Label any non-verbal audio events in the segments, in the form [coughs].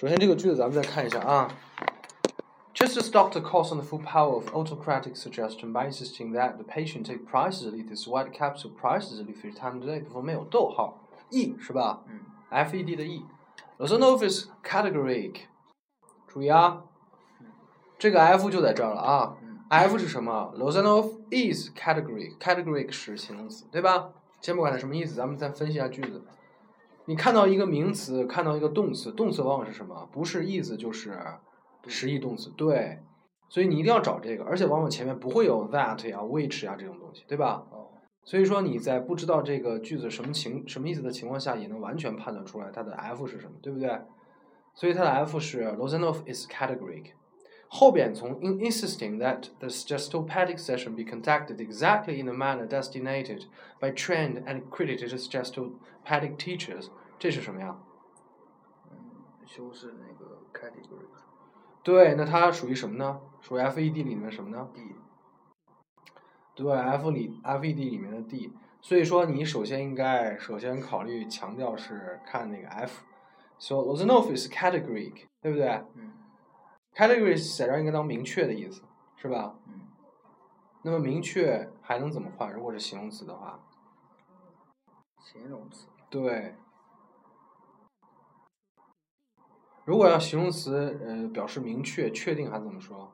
首先这个句子咱们再看一下啊。Just as doctor calls on the full power of autocratic suggestion by insisting that the patient take prices relief this white capsule prices relief three times a day before 没有逗号，e 是吧？嗯，F E D 的 E。Lozanov is categoric，注意啊，这个 F 就在这儿了啊。嗯 F 是什么？Lozanov is categoric，categoric 是形容词，对吧？先不管它什么意思，咱们再分析一下句子。 你看到一个名词，看到一个动词，动词往往是什么？不是意思就是实义动词，对。所以你一定要找这个，而且往往前面不会有 that 呀、which 呀这种东西，对吧？哦所以说你在不知道这个句子什么情什么意思的情况下，也能完全判断出来它的 F 是什么，对不对？所以它的 F 是 Lozenov is categoric。后边从 in insisting that the suggestopaedic session be conducted exactly in the manner designated by trained and accredited suggestopaedic teachers，这是什么呀？嗯，修饰那个 category 对，那它属于什么呢？属于 FED 里面的什么呢？D 对，F 里 FED 里面的 D，所以说你首先应该首先考虑强调是看那个 F。So Lozanov is categoric，对不对嗯？category 在这儿应该当明确的意思，是吧？嗯，那么明确还能怎么换？如果是形容词的话，形容词对。如果要形容词，呃，表示明确、确定，还怎么说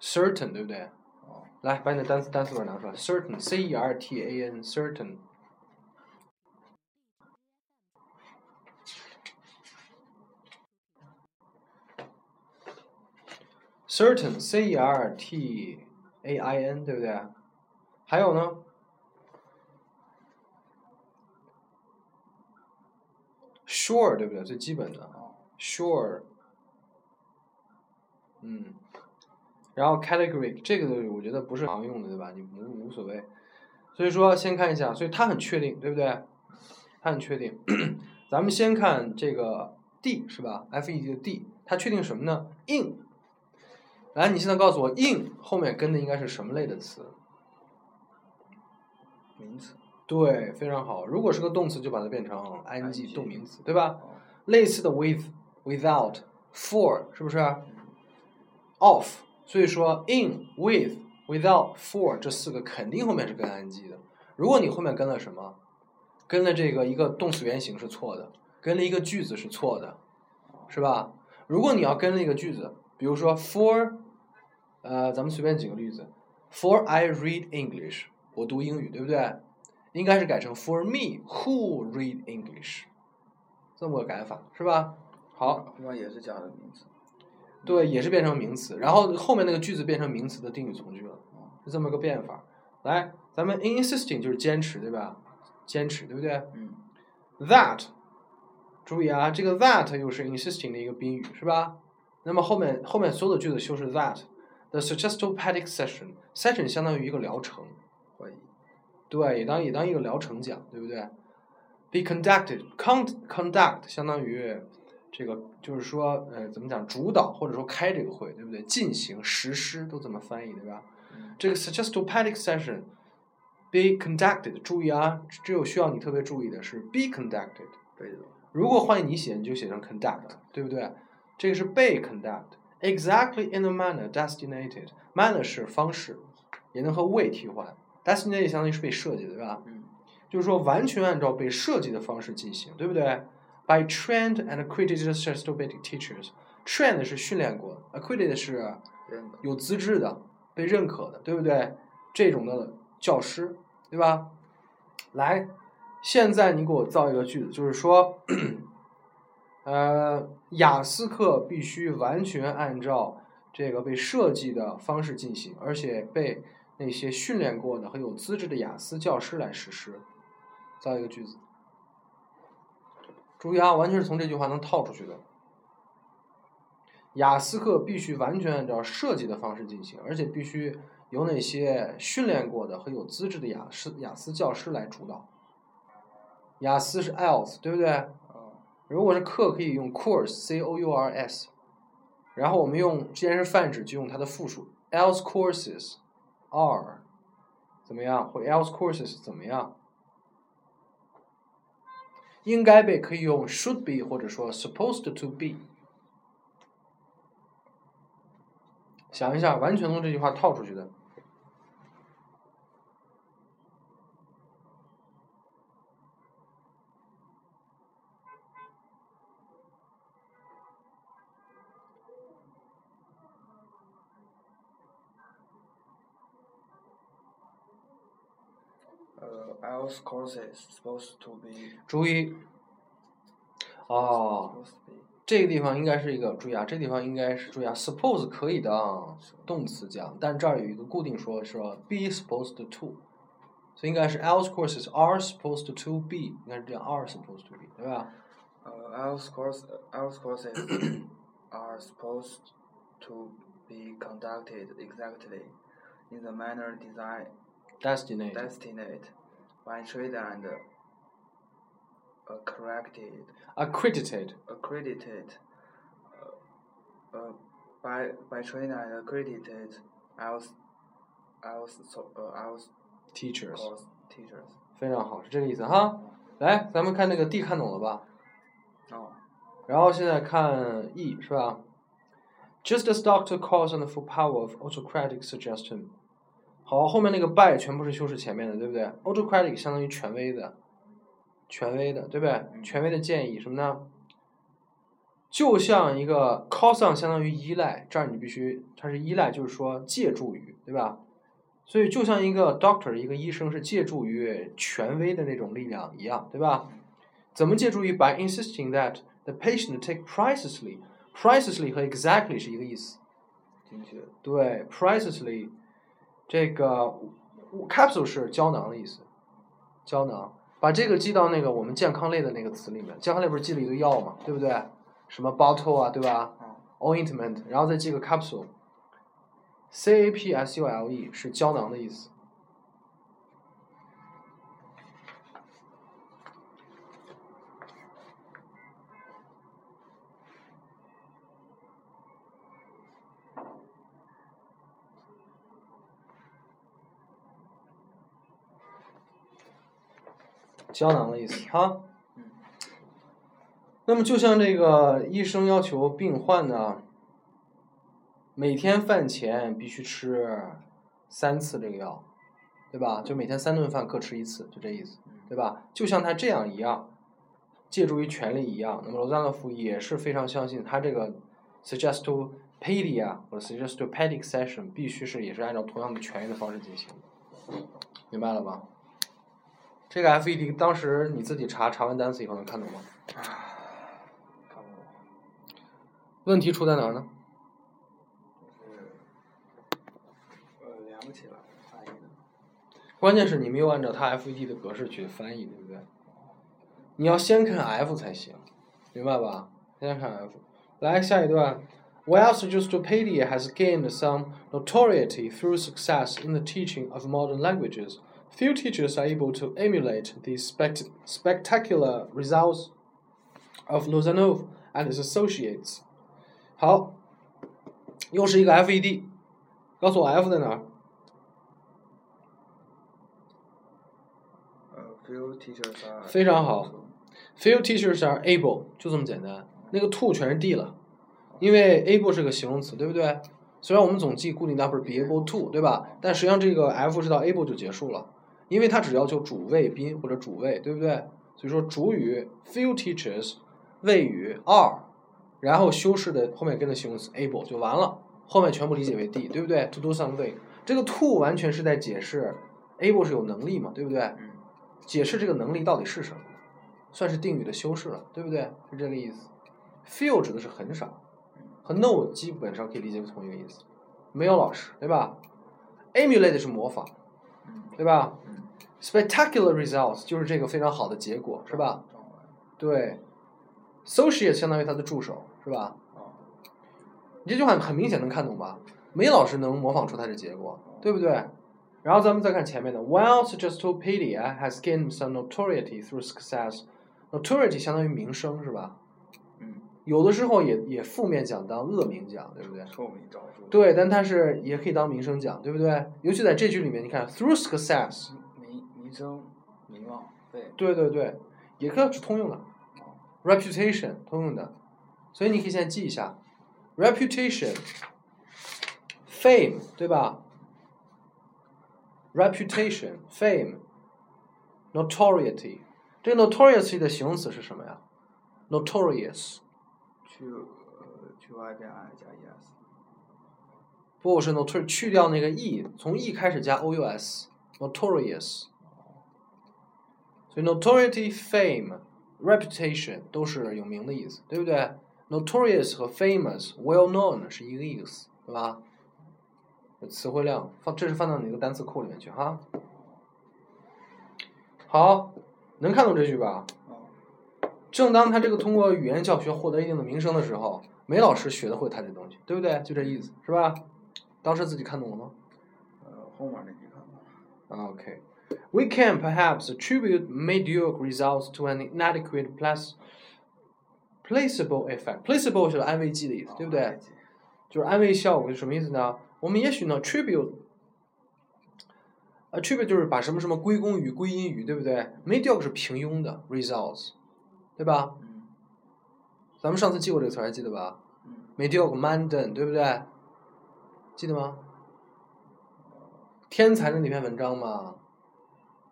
？certain，对不对？哦来，把你的单词单词本拿出来。certain，c e r t a n，certain。Certain c e r t a i n，对不对？还有呢？sure，对不对？最基本的哦 sure，嗯，然后 category 这个我觉得不是常用的，对吧？你无无所谓。所以说，先看一下，所以它很确定，对不对？它很确定。咱们先看这个 D 是吧？FED 的 D，它确定什么呢？in。来，你现在告诉我，in 后面跟的应该是什么类的词？名词对，非常好。如果是个动词，就把它变成 ing ing 动名词，对吧？哦类似的 with、without、for 是不是嗯？of，所以说 in、with、without、for 这四个肯定后面是跟 ing 的。如果你后面跟了什么，跟了这个一个动词原形是错的，跟了一个句子是错的，是吧？如果你要跟了一个句子，比如说 for，呃，咱们随便举个例子，for I read English，我读英语，对不对？应该是改成 for me who read English，这么个改法是吧？好，后面也是加的名词对，也是变成名词，然后后面那个句子变成名词的定语从句了，哦是这么个变法。来，咱们 insisting 就是坚持，对吧？坚持，对不对嗯？That，注意啊，这个 that 又是 insisting 的一个宾语，是吧？那么后面后面所有的句子修饰 that。The suggestopaedic session，session 相当于一个疗程，对，也当也当一个疗程讲，对不对？Be conducted，con conduct 相当于这个，就是说，呃，怎么讲，主导或者说开这个会，对不对？进行、实施都这么翻译，对吧？嗯这个 suggestopaedic session be conducted，注意啊，只有需要你特别注意的是 be conducted。被动如果换你写，你就写成 conduct，对不对？这个是被 conduct exactly in the manner designated。manner 是方式，也能和 way 替换。designated 相当于是被设计的，对吧？嗯就是说完全按照被设计的方式进行，对不对？By trained and accredited suggestopaedic teachers。trained 是训练过的，accredited 是有资质的、被认可的，对不对？这种的教师，对吧？来，现在你给我造一个句子，就是说，呃，雅思课必须完全按照这个被设计的方式进行，而且被那些训练过的和有资质的雅思教师来实施。造一个句子，注意啊，完全是从这句话能套出去的。雅思课必须完全按照设计的方式进行，而且必须由那些训练过的和有资质的雅思雅思教师来主导。雅思是 IELTS，对不对？如果是课，可以用 course，c o u r s。然后我们用，既然是泛指，就用它的复数，else courses are 怎么样？或 else courses 怎么样？应该被可以用 should be 或者说 supposed to be。想一下，完全从这句话套出去的。呃，else courses supposed to be 注意，哦， supposed to be 这个地方应该是一个注意啊，这地方应该是注意啊，suppose 可以当动词讲，但这儿有一个固定说是说 be supposed to，所以应该是 else courses are supposed to be，应该是这样 are supposed to be，对吧？呃，else course else courses [coughs] are supposed to be conducted exactly in the manner designed destined destined by trade and uh, corrected accredited accredited uh, uh, by by trained and accredited else else so uh, else teachers， course teachers 非常好，是这个意思哈。来，咱们看那个 D 看懂了吧？哦然后现在看 E 是吧？Just as Doctor calls on the full power of autocratic suggestion。 好，后面那个 by 全部是修饰前面的，对不对？autocratic 相当于权威的，权威的，对不对？权威的建议什么呢？就像一个 on 相当于依赖，这儿你必须它是依赖，就是说借助于，对吧？所以就像一个 doctor 一个医生是借助于权威的那种力量一样，对吧？怎么借助于？By insisting that the patient take precisely precisely 和 exactly 是一个意思。精确对，precisely 这个 capsule 是胶囊的意思，胶囊。把这个记到那个我们健康类的那个词里面，健康类不是记了一堆药嘛，对不对？什么 bottle 啊，对吧嗯？ointment，然后再记个 capsule，c a p s u l e 是胶囊的意思。胶囊的意思哈。嗯那么就像这个医生要求病患呢，每天饭前必须吃三次这个药，对吧？就每天三顿饭各吃一次，就这意思，对吧？就像他这样一样，借助于权力一样。那么罗赞诺夫也是非常相信他这个 suggest to pedia 或者 suggest to pedic session 必须是也是按照同样的权利的方式进行，明白了吧？这个 FED 当时你自己查查完单词以后能看懂吗？看不懂问题出在哪儿呢？呃连不起来翻译的关键是你没有按照它 FED 的格式去翻译，对不对？你要先看 F 才行，明白吧？先看 F。来下一段，While Suggestopedia has gained some notoriety through success in the teaching of modern languages, few teachers are able to emulate the spect spectacular results of Lozanov and his associates. 好，又是一个 FED，告诉我 F 在哪儿？呃 few teachers are 非常好 Few teachers are able，就这么简单。那个 to 全是 d 了，因为 able 是个形容词，对不对？虽然我们总记固定单不是 be able to，对吧？但实际上这个 f 是到 able 就结束了，因为它只要求主谓宾或者主谓，对不对？所以说主语 few teachers，谓语 are，然后修饰的后面跟着形容词 able 就完了，后面全部理解为 d，对不对？to do something，这个 to 完全是在解释 able 是有能力嘛，对不对？嗯解释这个能力到底是什么，算是定语的修饰了，对不对？是这个意思。Few 指的是很少，和 no 基本上可以理解为同一个意思，没有老师，对吧？Emulate 是模仿，嗯对吧？Spectacular results 就是这个非常好的结果，是吧？对。Associate 相当于他的助手，是吧？你这句话很明显能看懂吧？没老师能模仿出它的结果，对不对？然后咱们再看前面的，While Suggestopedia has gained some notoriety through success。notoriety 相当于名声，是吧？嗯有的时候也也负面讲当恶名讲，对不对？臭名昭著对，但它是也可以当名声讲，对不对？尤其在这句里面，你看 through success，名名声名望对对对对，也可以是通用的，reputation 通用的，所以你可以现在记一下，reputation，fame 对吧？reputation，fame，notoriety，这个 notoriety 的形容词是什么呀？notorious，去呃去 y 变 i 加 e s。不是 notor 去掉那个 e，从 e 开始加 o u s，notorious。所以 notoriety、fame、reputation 都是有名的意思，对不对？notorious 和 famous、well known 是一个意思，对吧？词汇量放，这是放到哪个单词库里面去哈？好，能看懂这句吧？正当他这个通过语言教学获得一定的名声的时候，梅老师学的会他这东西，对不对？就这意思，是吧？当时自己看懂了吗？呃，后面那句看懂了。OK。We can perhaps attribute mediocre results to an inadequate plus placebo effect. Placebo 是安慰剂的意思，对不对？就是安慰效果是什么意思呢？我们也许呢，attribute，attribute 就是把什么什么归功于、归因于，对不对？mediocre 是平庸的 results，对吧？咱们上次记过这个词，还记得吧？mediocre、mundane，对不对？记得吗？天才的那篇文章嘛。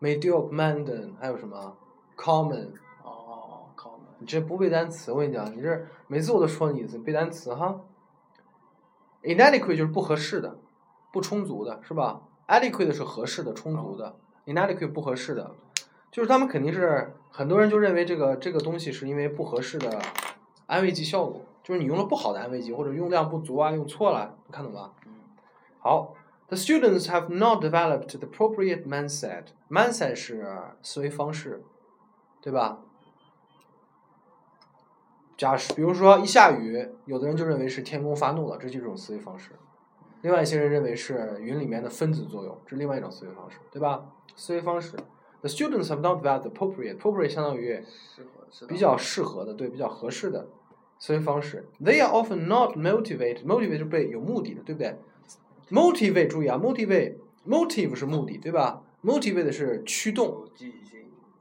mediocre、mundane，还有什么？common。哦，common。你这不背单词，我跟你讲，你这每次我都说你一次，背单词哈。inadequate 就是不合适的，不充足的，是吧？adequate 是合适的、充足的，inadequate 不合适的，就是他们肯定是很多人就认为这个这个东西是因为不合适的安慰剂效果，就是你用了不好的安慰剂或者用量不足啊，用错了，看懂吧？好。The students have not developed the appropriate mindset. Mindset 是思维方式，对吧？假设比如说一下雨，有的人就认为是天公发怒了，这就是一种思维方式；另外一些人认为是云里面的分子作用，这是另外一种思维方式，对吧？思维方式。The students have not the appropriate. Appropriate 相当于比较适合的，对，比较合适的思维方式。They are often not motivated. Motivated 是被有目的的，对不对？motivate 注意啊，motivate，motive 是目的，对吧？motivate 是驱动，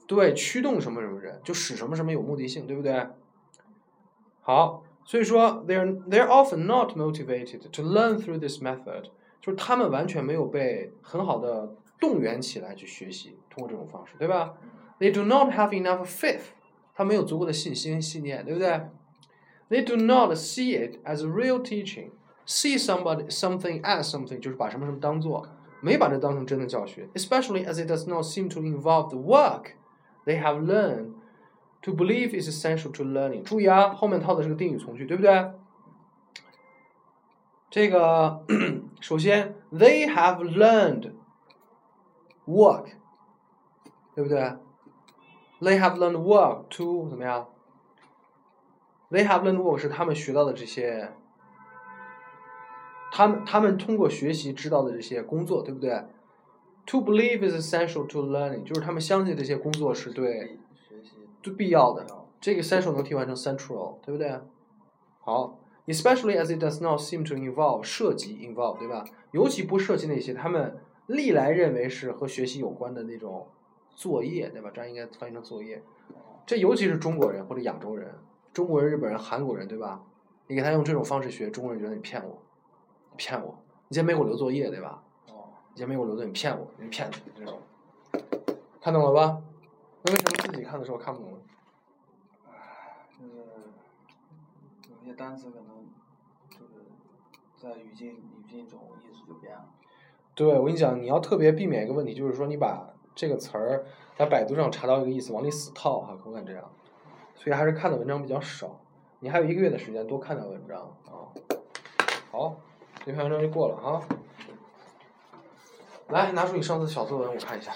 对，驱动什么什么人，就使什么什么有目的性，对不对？好，所以说，they're they're often not motivated to learn through this method，就是他们完全没有被很好的动员起来去学习，通过这种方式，对吧？They do not have enough faith，他没有足够的信心信念，对不对？They do not see it as real teaching。see somebody something as something 就是把什么什么当做，没把这当成真的教学。Especially as it does not seem to involve the work they have learned to believe is essential to learning。注意啊，后面套的是个定语从句，对不对？这个首先，they [clears throat] have learned work，对不对？They have learned work to 怎么样？They have learned work 是他们学到的这些他们他们通过学习知道的这些工作，对不对？To believe is essential to learning，就是他们相信这些工作是对最必要的。这个 essential 能替换成 central，对不对？好，especially as it does not seem to involve 涉及 involve，对吧？尤其不涉及那些他们历来认为是和学习有关的那种作业，对吧？这样应该翻译成作业。这尤其是中国人或者亚洲人，中国人、日本人、韩国人，对吧？你给他用这种方式学，中国人觉得你骗我。骗我！你今天没给我留作业，对吧？哦。你今天没给我留作业，你骗我！你骗子！这种，看懂了吧？那为什么自己看的时候看不懂？唉，就是有些单词可能就是在语境语境中意思就变了。对，我跟你讲，你要特别避免一个问题，就是说你把这个词儿在百度上查到一个意思，往里死套哈，可不敢这样。所以还是看的文章比较少。你还有一个月的时间，多看点文章啊。好。这篇文章就过了啊！来，拿出你上次小作文，我看一下。